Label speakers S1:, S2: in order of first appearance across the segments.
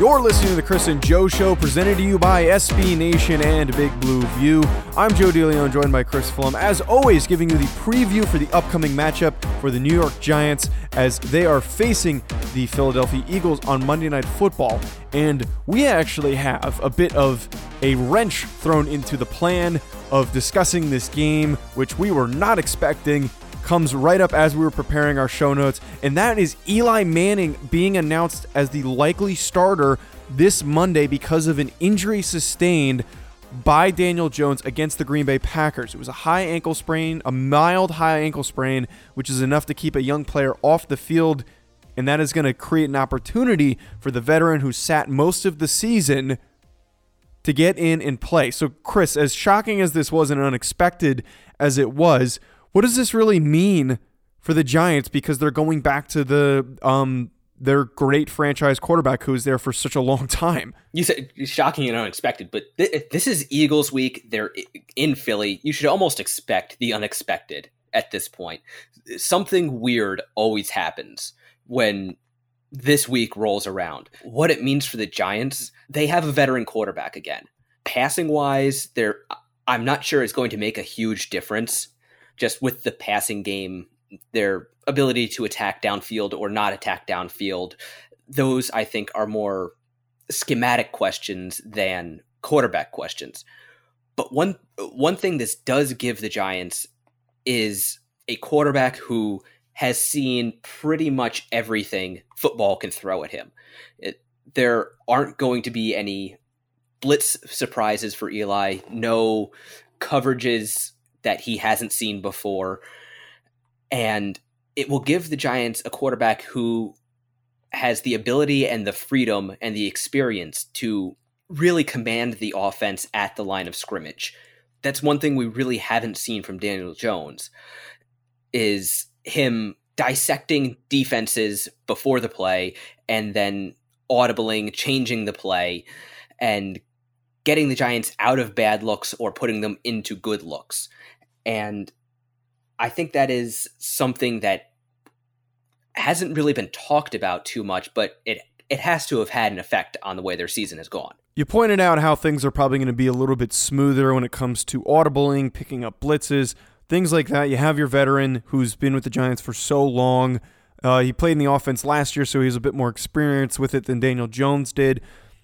S1: You're listening to the Chris and Joe Show, presented to you by SB Nation and Big Blue View. I'm Joe DeLeone, joined by Chris Phelan. As always, giving you the preview for the upcoming matchup for the New York Giants as they are facing the Philadelphia Eagles on Monday Night Football. And we actually have a bit of a wrench thrown into the plan of discussing this game, which we were not expecting comes right up as we were preparing our show notes, and that is Eli Manning being announced as the likely starter this Monday because of an injury sustained by Daniel Jones against the Green Bay Packers. It was a high ankle sprain, a mild high ankle sprain, which is enough to keep a young player off the field, and that is going to create an opportunity for the veteran who sat most of the season to get in and play. So, Chris, as shocking as this was and unexpected as it was, what does this really mean for the Giants because they're going back to the um their great franchise quarterback who was there for such a long time.
S2: You said shocking and unexpected, but th- this is Eagles week. They're in Philly. You should almost expect the unexpected at this point. Something weird always happens when this week rolls around. What it means for the Giants, they have a veteran quarterback again. Passing wise, they're I'm not sure it's going to make a huge difference just with the passing game, their ability to attack downfield or not attack downfield, those I think are more schematic questions than quarterback questions. But one one thing this does give the Giants is a quarterback who has seen pretty much everything football can throw at him. It, there aren't going to be any blitz surprises for Eli, no coverages that he hasn't seen before. And it will give the Giants a quarterback who has the ability and the freedom and the experience to really command the offense at the line of scrimmage. That's one thing we really haven't seen from Daniel Jones is him dissecting defenses before the play and then audibling, changing the play and getting the Giants out of bad looks or putting them into good looks. And I think that is something that hasn't really been talked about too much, but it it has to have had an effect on the way their season has gone.
S1: You pointed out how things are probably going to be a little bit smoother when it comes to audibling, picking up blitzes, things like that. You have your veteran who's been with the Giants for so long. Uh, he played in the offense last year, so he's a bit more experienced with it than Daniel Jones did.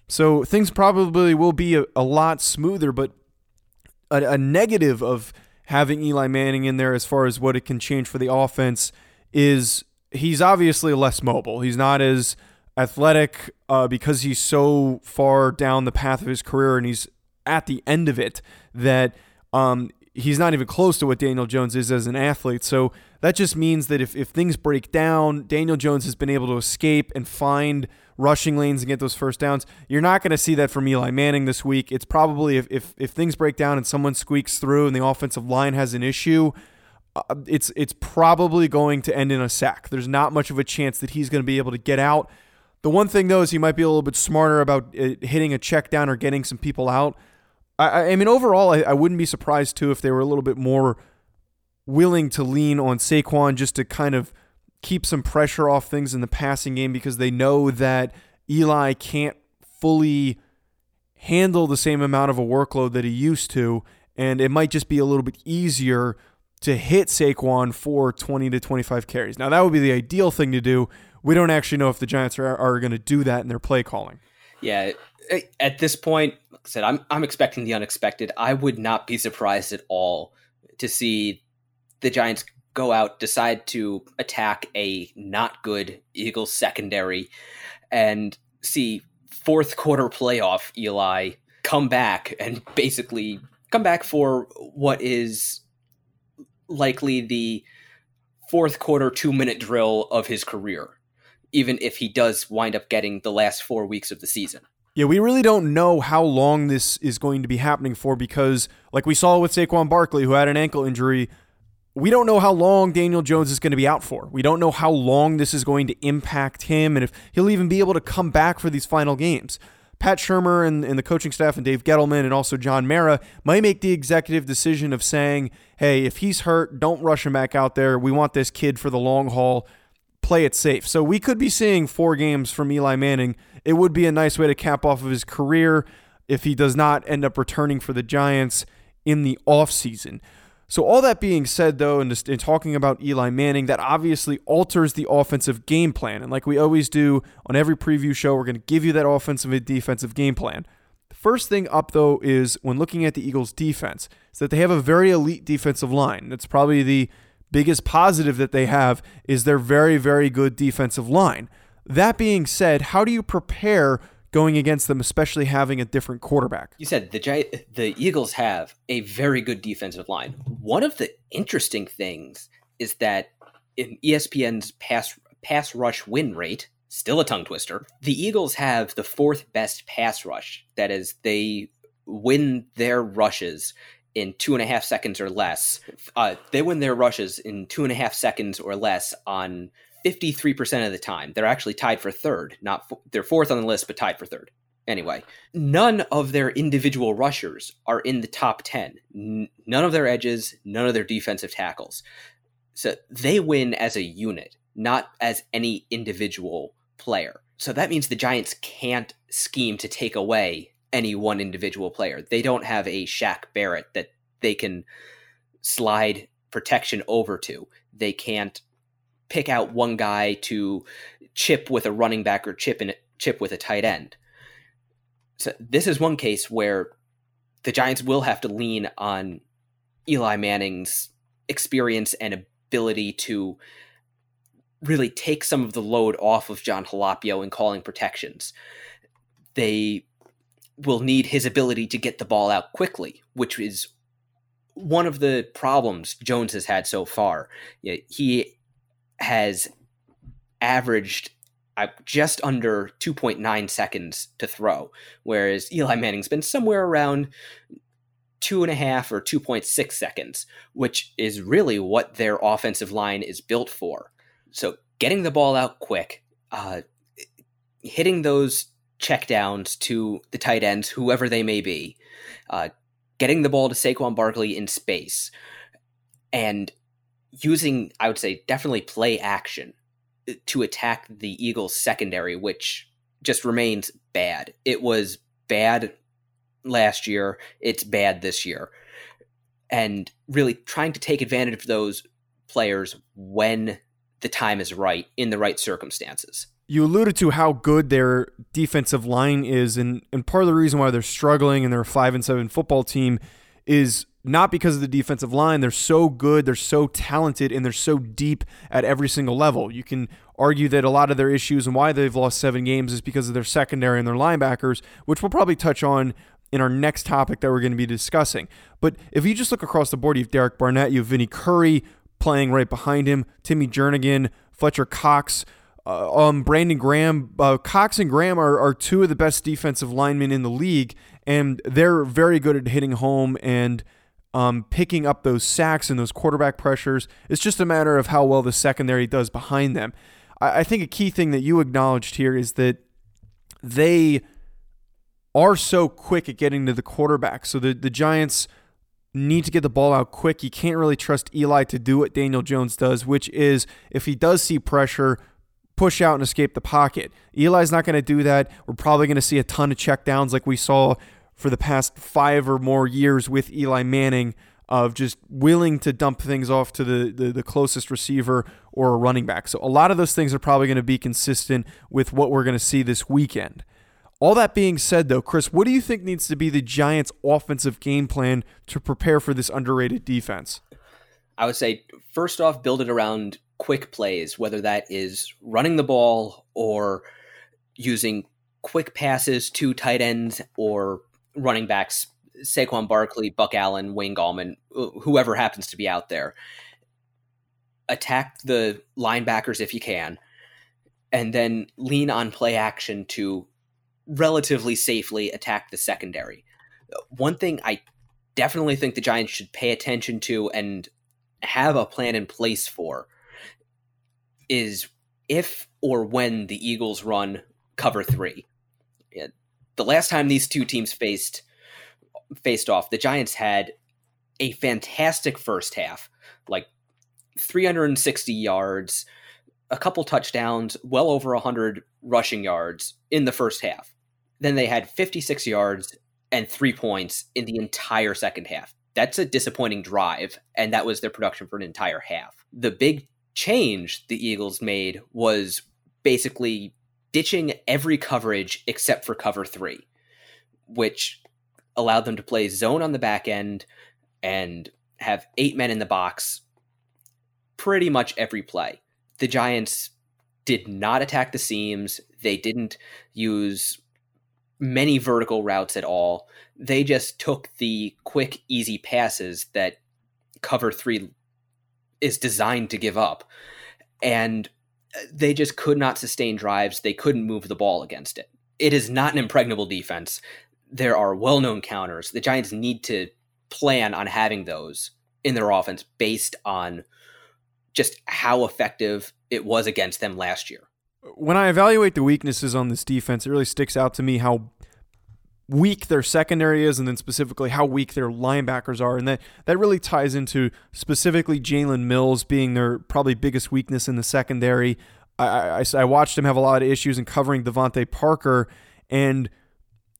S1: So things probably will be a, a lot smoother, but a, a negative of having Eli Manning in there as far as what it can change for the offense is he's obviously less mobile. He's not as athletic uh, because he's so far down the path of his career and he's at the end of it that um, he's not even close to what Daniel Jones is as an athlete. So that just means that if, if things break down, Daniel Jones has been able to escape and find – rushing lanes and get those first downs. You're not going to see that from Eli Manning this week. It's probably if, if, if things break down and someone squeaks through and the offensive line has an issue, uh, it's it's probably going to end in a sack. There's not much of a chance that he's going to be able to get out. The one thing though is he might be a little bit smarter about uh, hitting a check down or getting some people out. I, I mean, overall, I, I wouldn't be surprised too if they were a little bit more willing to lean on Saquon just to kind of keep some pressure off things in the passing game because they know that Eli can't fully handle the same amount of a workload that he used to. And it might just be a little bit easier to hit Saquon for 20 to 25 carries. Now, that would be the ideal thing to do. We don't actually know if the Giants are, are going to do that in their play calling.
S2: Yeah. Eh, at this point, like I said, I'm, I'm expecting the unexpected. I would not be surprised at all to see the Giants go out, decide to attack a not good Eagles secondary, and see fourth quarter playoff Eli come back and basically come back for what is likely the fourth quarter two minute drill of his career, even if he does wind up getting the last four weeks of the season.
S1: Yeah, we really don't know how long this is going to be happening for because, like we saw with Saquon Barkley, who had an ankle injury, we don't know how long Daniel Jones is going to be out for. We don't know how long this is going to impact him and if he'll even be able to come back for these final games. Pat Shurmur and, and the coaching staff and Dave Gettleman and also John Mara might make the executive decision of saying, hey, if he's hurt, don't rush him back out there. We want this kid for the long haul. Play it safe. So we could be seeing four games from Eli Manning it would be a nice way to cap off of his career if he does not end up returning for the Giants in the offseason. So, all that being said, though, and, just, in talking about Eli Manning, that obviously alters the offensive game plan. And like we always do on every preview show, we're going to give you that offensive and defensive game plan. The first thing up, though, is when looking at the Eagles' defense, is that they have a very elite defensive line. That's probably the biggest positive that they have is their very, very good defensive line. That being said, how do you prepare going against them, especially having a different quarterback?
S2: You said the Gi- the Eagles have a very good defensive line. One of the interesting things is that in ESPN's pass pass rush win rate, still a tongue twister, the Eagles have the fourth best pass rush. That is, they win their rushes in two and a half seconds or less. Uh, they win their rushes in two and a half seconds or less on 53% of the time. They're actually tied for third. Not they're fourth on the list but tied for third. Anyway, none of their individual rushers are in the top 10. N- none of their edges, none of their defensive tackles. So they win as a unit, not as any individual player. So that means the Giants can't scheme to take away any one individual player. They don't have a Shaq Barrett that they can slide protection over to. They can't pick out one guy to chip with a running back or chip in chip with a tight end. So this is one case where the Giants will have to lean on Eli Manning's experience and ability to really take some of the load off of Jon Halapio in calling protections. They will need his ability to get the ball out quickly, which is one of the problems Jones has had so far. He has averaged uh, just under 2.9 seconds to throw, whereas Eli Manning's been somewhere around two and a half or 2.6 seconds, which is really what their offensive line is built for. So getting the ball out quick, uh, hitting those checkdowns to the tight ends, whoever they may be, uh, getting the ball to Saquon Barkley in space, and using, I would say, definitely play action uh, to attack the Eagles' secondary, which just remains bad. It was bad last year, it's bad this year. And really trying to take advantage of those players when the time is right in the right circumstances.
S1: You alluded to how good their defensive line is, and, and part of the reason why they're struggling and they're a five and seven football team is not because of the defensive line. They're so good, they're so talented, and they're so deep at every single level. You can argue that a lot of their issues and why they've lost seven games is because of their secondary and their linebackers, which we'll probably touch on in our next topic that we're going to be discussing. But if you just look across the board, you have Derek Barnett, you have Vinny Curry playing right behind him, Timmy Jernigan, Fletcher Cox. Uh, um, Brandon Graham, uh, Cox and Graham are, are two of the best defensive linemen in the league, and they're very good at hitting home and um, picking up those sacks and those quarterback pressures. It's just a matter of how well the secondary does behind them. I, I think a key thing that you acknowledged here is that they are so quick at getting to the quarterback. So the, the Giants need to get the ball out quick. You can't really trust Eli to do what Daniel Jones does, which is if he does see pressure, push out and escape the pocket. Eli's not going to do that. We're probably going to see a ton of checkdowns like we saw for the past five or more years with Eli Manning of just willing to dump things off to the, the, the, closest receiver or a running back. So a lot of those things are probably going to be consistent with what we're going to see this weekend. All that being said, though, Chris, what do you think needs to be the Giants' offensive game plan to prepare for this underrated defense?
S2: I would say, first off, build it around quick plays, whether that is running the ball or using quick passes to tight ends or running backs, Saquon Barkley, Buck Allen, Wayne Gallman, whoever happens to be out there. Attack the linebackers if you can, and then lean on play action to relatively safely attack the secondary. One thing I definitely think the Giants should pay attention to and have a plan in place for is if or when the Eagles run cover three. The last time these two teams faced faced off, the Giants had a fantastic first half, like 360 yards, a couple touchdowns, well over 100 rushing yards in the first half. Then they had 56 yards and three points in the entire second half. That's a disappointing drive, and that was their production for an entire half. The big change the Eagles made was basically ditching every coverage except for cover three, which allowed them to play zone on the back end and have eight men in the box pretty much every play. The Giants did not attack the seams. They didn't use many vertical routes at all. They just took the quick, easy passes that cover three is designed to give up. And they just could not sustain drives. They couldn't move the ball against it. It is not an impregnable defense. There are well known counters. The Giants need to plan on having those in their offense based on just how effective it was against them last year
S1: when I evaluate the weaknesses on this defense, it really sticks out to me how weak their secondary is, and then specifically how weak their linebackers are, and that that really ties into specifically Jalen Mills being their probably biggest weakness in the secondary. I, I, I watched him have a lot of issues in covering DeVante Parker, and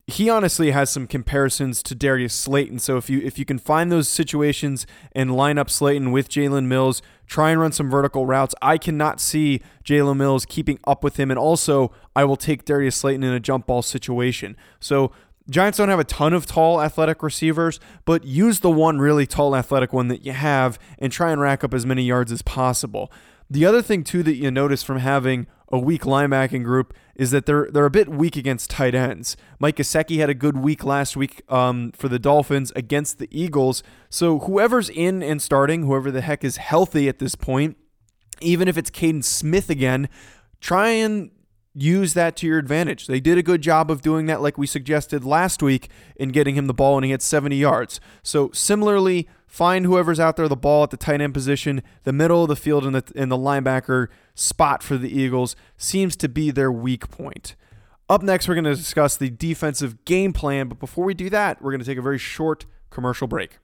S1: he honestly has some comparisons to Darius Slayton. So if you if you can find those situations and line up Slayton with Jalen Mills, try and run some vertical routes. I cannot see Jalen Mills keeping up with him, and also I will take Darius Slayton in a jump ball situation. So Giants don't have a ton of tall athletic receivers, but use the one really tall athletic one that you have and try and rack up as many yards as possible. The other thing too that you notice from having a weak linebacking group is that they're they're a bit weak against tight ends. Mike Gesicki had a good week last week um, for the Dolphins against the Eagles. So whoever's in and starting, whoever the heck is healthy at this point, even if it's Kaden Smith again, try and use that to your advantage. They did a good job of doing that, like we suggested last week, in getting him the ball and he had 70 yards. So similarly, find whoever's out there the ball at the tight end position, the middle of the field, and the in the linebacker spot for the Eagles seems to be their weak point. Up next, we're going to discuss the defensive game plan, but before we do that, we're going to take a very short commercial break.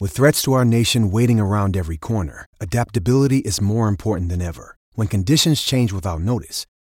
S3: With threats to our nation waiting around every corner, adaptability is more important than ever. When conditions change without notice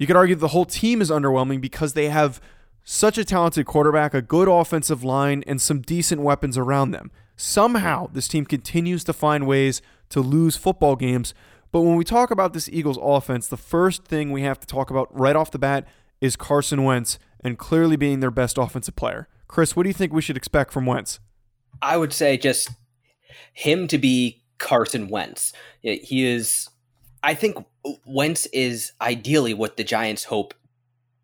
S1: You could argue the whole team is underwhelming because they have such a talented quarterback, a good offensive line, and some decent weapons around them. Somehow, this team continues to find ways to lose football games. But when we talk about this Eagles offense, the first thing we have to talk about right off the bat is Carson Wentz and clearly being their best offensive player. Chris, what do you think we should expect from Wentz?
S2: I would say just him to be Carson Wentz. He is I think Wentz is ideally what the Giants hope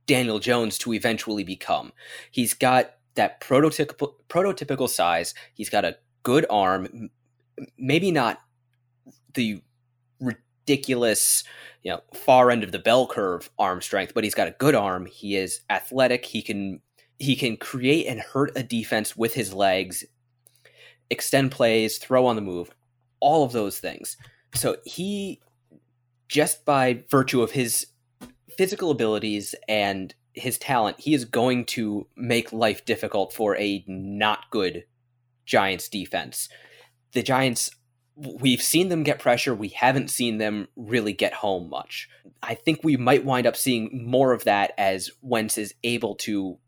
S2: Daniel Jones to eventually become. He's got that prototypical prototypical size. He's got a good arm, maybe not the ridiculous, you know, far end of the bell curve arm strength, but he's got a good arm. He is athletic. He can he can create and hurt a defense with his legs, extend plays, throw on the move, all of those things. So he just by virtue of his physical abilities and his talent, he is going to make life difficult for a not good Giants defense. The Giants we've seen them get pressure. We haven't seen them really get home much. I think we might wind up seeing more of that as Wentz is able to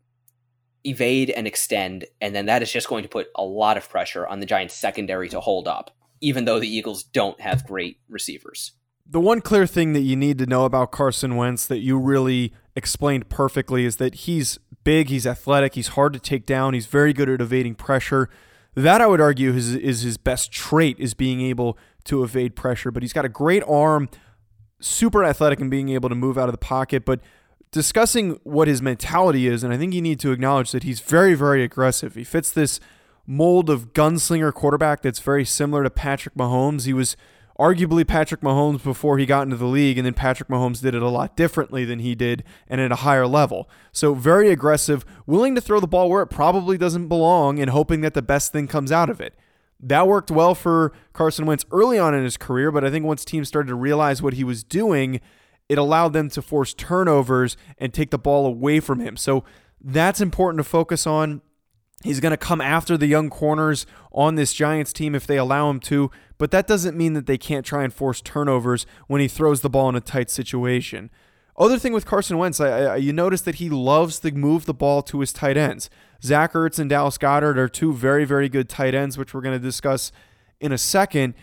S2: evade and extend, and then that is just going to put a lot of pressure on the Giants' secondary to hold up, even though the Eagles don't have great receivers.
S1: The one clear thing that you need to know about Carson Wentz that you really explained perfectly is that he's big, he's athletic, he's hard to take down, he's very good at evading pressure. That I would argue is, is his best trait is being able to evade pressure. But he's got a great arm, super athletic, and being able to move out of the pocket. But discussing what his mentality is, and I think you need to acknowledge that he's very, very aggressive. He fits this mold of gunslinger quarterback that's very similar to Patrick Mahomes. He was arguably Patrick Mahomes before he got into the league, and then Patrick Mahomes did it a lot differently than he did and at a higher level. So, very aggressive, willing to throw the ball where it probably doesn't belong, and hoping that the best thing comes out of it. That worked well for Carson Wentz early on in his career, but I think once teams started to realize what he was doing, it allowed them to force turnovers and take the ball away from him. So, that's important to focus on. He's going to come after the young corners on this Giants team if they allow him to, but that doesn't mean that they can't try and force turnovers when he throws the ball in a tight situation. Other thing with Carson Wentz, I, I, you notice that he loves to move the ball to his tight ends. Zach Ertz and Dallas Goedert are two very, very good tight ends, which we're going to discuss in a second.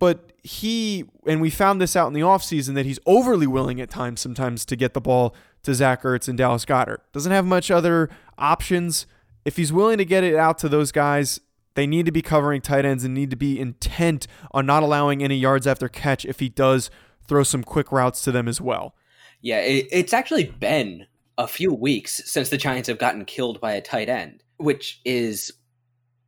S1: But he, and we found this out in the offseason, that he's overly willing at times sometimes to get the ball to Zach Ertz and Dallas Goedert. Doesn't have much other options if he's willing to get it out to those guys, they need to be covering tight ends and need to be intent on not allowing any yards after catch if he does throw some quick routes to them as well.
S2: Yeah, it, it's actually been a few weeks since the Giants have gotten killed by a tight end, which is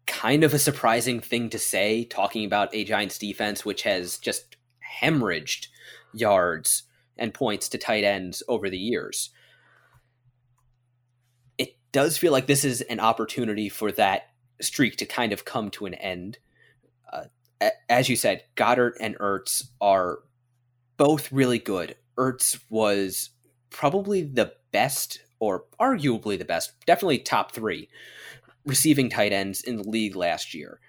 S2: kind of a surprising thing to say, talking about a Giants defense which has just hemorrhaged yards and points to tight ends over the years does feel like this is an opportunity for that streak to kind of come to an end. Uh, as you said, Goedert and Ertz are both really good. Ertz was probably the best, or arguably the best, definitely top three receiving tight ends in the league last year.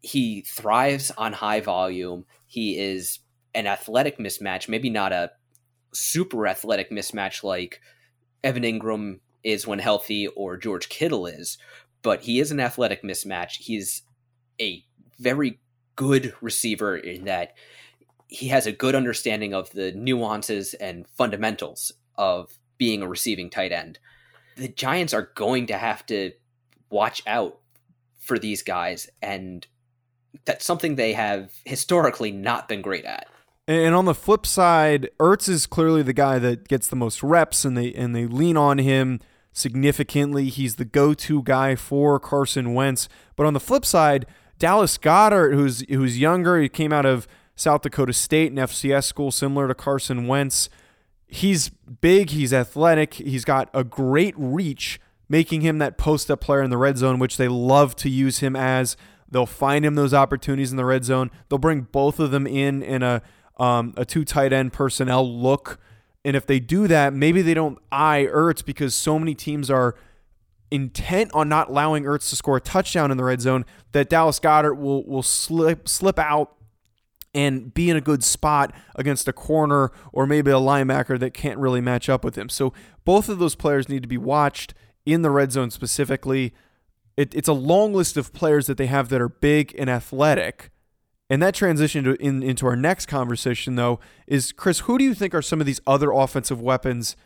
S2: He thrives on high volume. He is an athletic mismatch, maybe not a super athletic mismatch like Evan Engram is when healthy or George Kittle is, but he is an athletic mismatch. He's a very good receiver in that he has a good understanding of the nuances and fundamentals of being a receiving tight end. The Giants are going to have to watch out for these guys, and that's something they have historically not been great at.
S1: And on the flip side, Ertz is clearly the guy that gets the most reps, and they and they lean on him significantly. He's the go-to guy for Carson Wentz. But on the flip side, Dallas Goedert, who's who's younger, he came out of South Dakota State, an FCS school similar to Carson Wentz. He's big, he's athletic, he's got a great reach, making him that post-up player in the red zone, which they love to use him as. They'll find him those opportunities in the red zone. They'll bring both of them in in a um, a two tight end personnel look and if they do that, maybe they don't eye Ertz because so many teams are intent on not allowing Ertz to score a touchdown in the red zone that Dallas Goedert will will slip slip out and be in a good spot against a corner or maybe a linebacker that can't really match up with him. So both of those players need to be watched in the red zone specifically. It, it's a long list of players that they have that are big and athletic and that transition to, in, into our next conversation, though, is Chris, who do you think are some of these other offensive weapons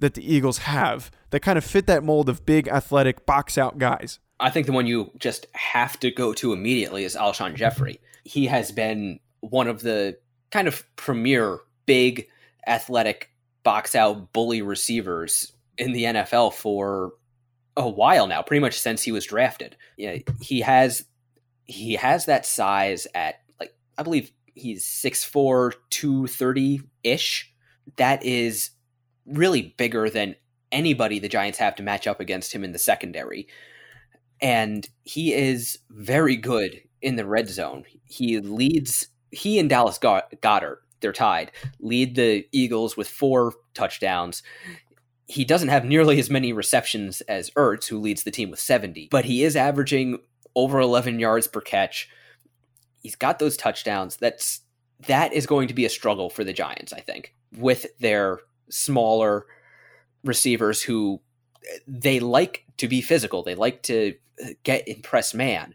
S1: that the Eagles have that kind of fit that mold of big, athletic, box out guys?
S2: I think the one you just have to go to immediately is Alshon Jeffery. He has been one of the kind of premier big, athletic, box out bully receivers in the NFL for a while now, pretty much since he was drafted. Yeah, he has he has that size at like I believe he's 6'4, 230 ish. That is really bigger than anybody the Giants have to match up against him in the secondary. And he is very good in the red zone. He leads, he and Dallas Goedert, they're tied, lead the Eagles with four touchdowns. He doesn't have nearly as many receptions as Ertz, who leads the team with 70, but he is averaging over 11 yards per catch. He's got those touchdowns. That's that is going to be a struggle for the Giants, I think, with their smaller receivers who they like to be physical. They like to get impress man,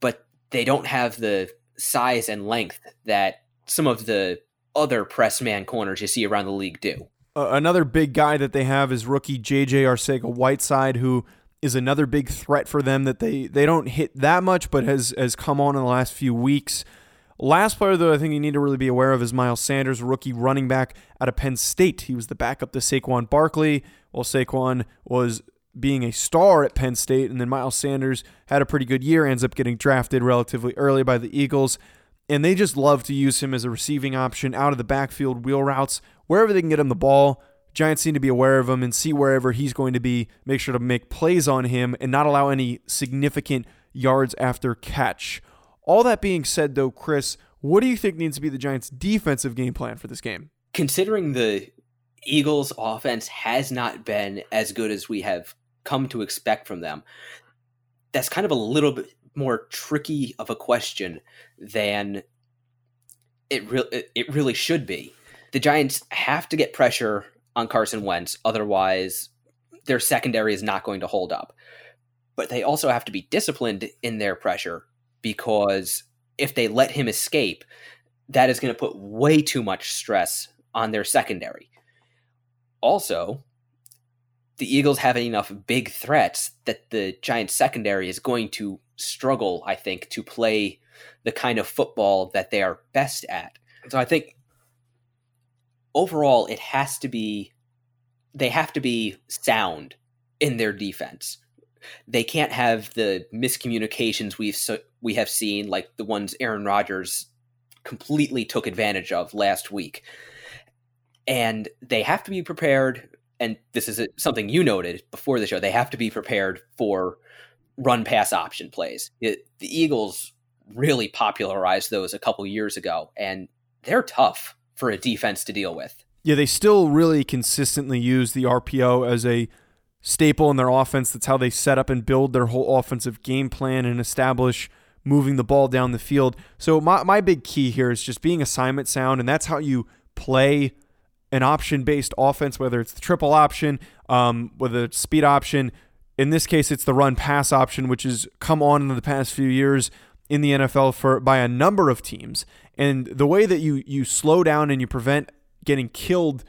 S2: but they don't have the size and length that some of the other press man corners you see around the league do.
S1: Uh, another big guy that they have is rookie JJ Arcega Whiteside, who is another big threat for them that they they don't hit that much, but has has come on in the last few weeks. Last player, though, I think you need to really be aware of is Miles Sanders, rookie running back out of Penn State. He was the backup to Saquon Barkley, while Saquon was being a star at Penn State, and then Miles Sanders had a pretty good year, ends up getting drafted relatively early by the Eagles, and they just love to use him as a receiving option out of the backfield wheel routes, wherever they can get him the ball. Giants need to be aware of him and see wherever he's going to be, make sure to make plays on him and not allow any significant yards after catch. All that being said, though, Chris, what do you think needs to be the Giants' defensive game plan for this game?
S2: Considering the Eagles' offense has not been as good as we have come to expect from them, that's kind of a little bit more tricky of a question than it, re- it really should be. The Giants have to get pressure on Carson Wentz, otherwise, their secondary is not going to hold up. But they also have to be disciplined in their pressure because if they let him escape, that is going to put way too much stress on their secondary. Also, the Eagles have enough big threats that the Giants secondary is going to struggle, I think, to play the kind of football that they are best at. So I think overall it has to be they have to be sound in their defense. They can't have the miscommunications we've so, we have seen like the ones Aaron Rodgers completely took advantage of last week. And they have to be prepared and this is something you noted before the show, they have to be prepared for run pass option plays. It, the Eagles really popularized those a couple years ago, and they're tough for a defense to deal with.
S1: Yeah, they still really consistently use the RPO as a staple in their offense. That's how they set up and build their whole offensive game plan and establish moving the ball down the field. So my, my big key here is just being assignment sound, and that's how you play an option based offense, whether it's the triple option, um, whether it's speed option. In this case, it's the run pass option, which has come on in the past few years in the NFL for by a number of teams. And the way that you you slow down and you prevent getting killed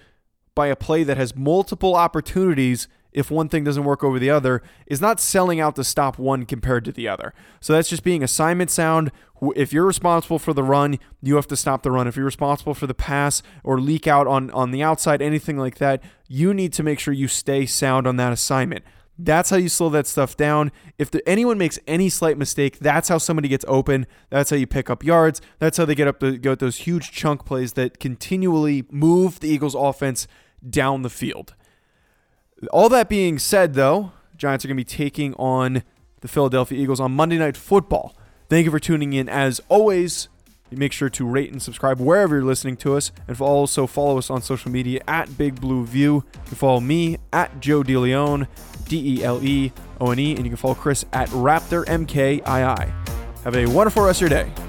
S1: by a play that has multiple opportunities if one thing doesn't work over the other is not selling out to stop one compared to the other. So that's just being assignment sound. If you're responsible for the run, you have to stop the run. If you're responsible for the pass or leak out on, on the outside, anything like that, you need to make sure you stay sound on that assignment. That's how you slow that stuff down. If the, anyone makes any slight mistake, that's how somebody gets open. That's how you pick up yards. That's how they get up to get those huge chunk plays that continually move the Eagles' offense down the field. All that being said, though, Giants are going to be taking on the Philadelphia Eagles on Monday Night Football. Thank you for tuning in. As always, make sure to rate and subscribe wherever you're listening to us, and also follow us on social media at Big Blue View. You can follow me at Joe DeLeone, D E L E O N E, and you can follow Chris at Raptor MKII. Have a wonderful rest of your day.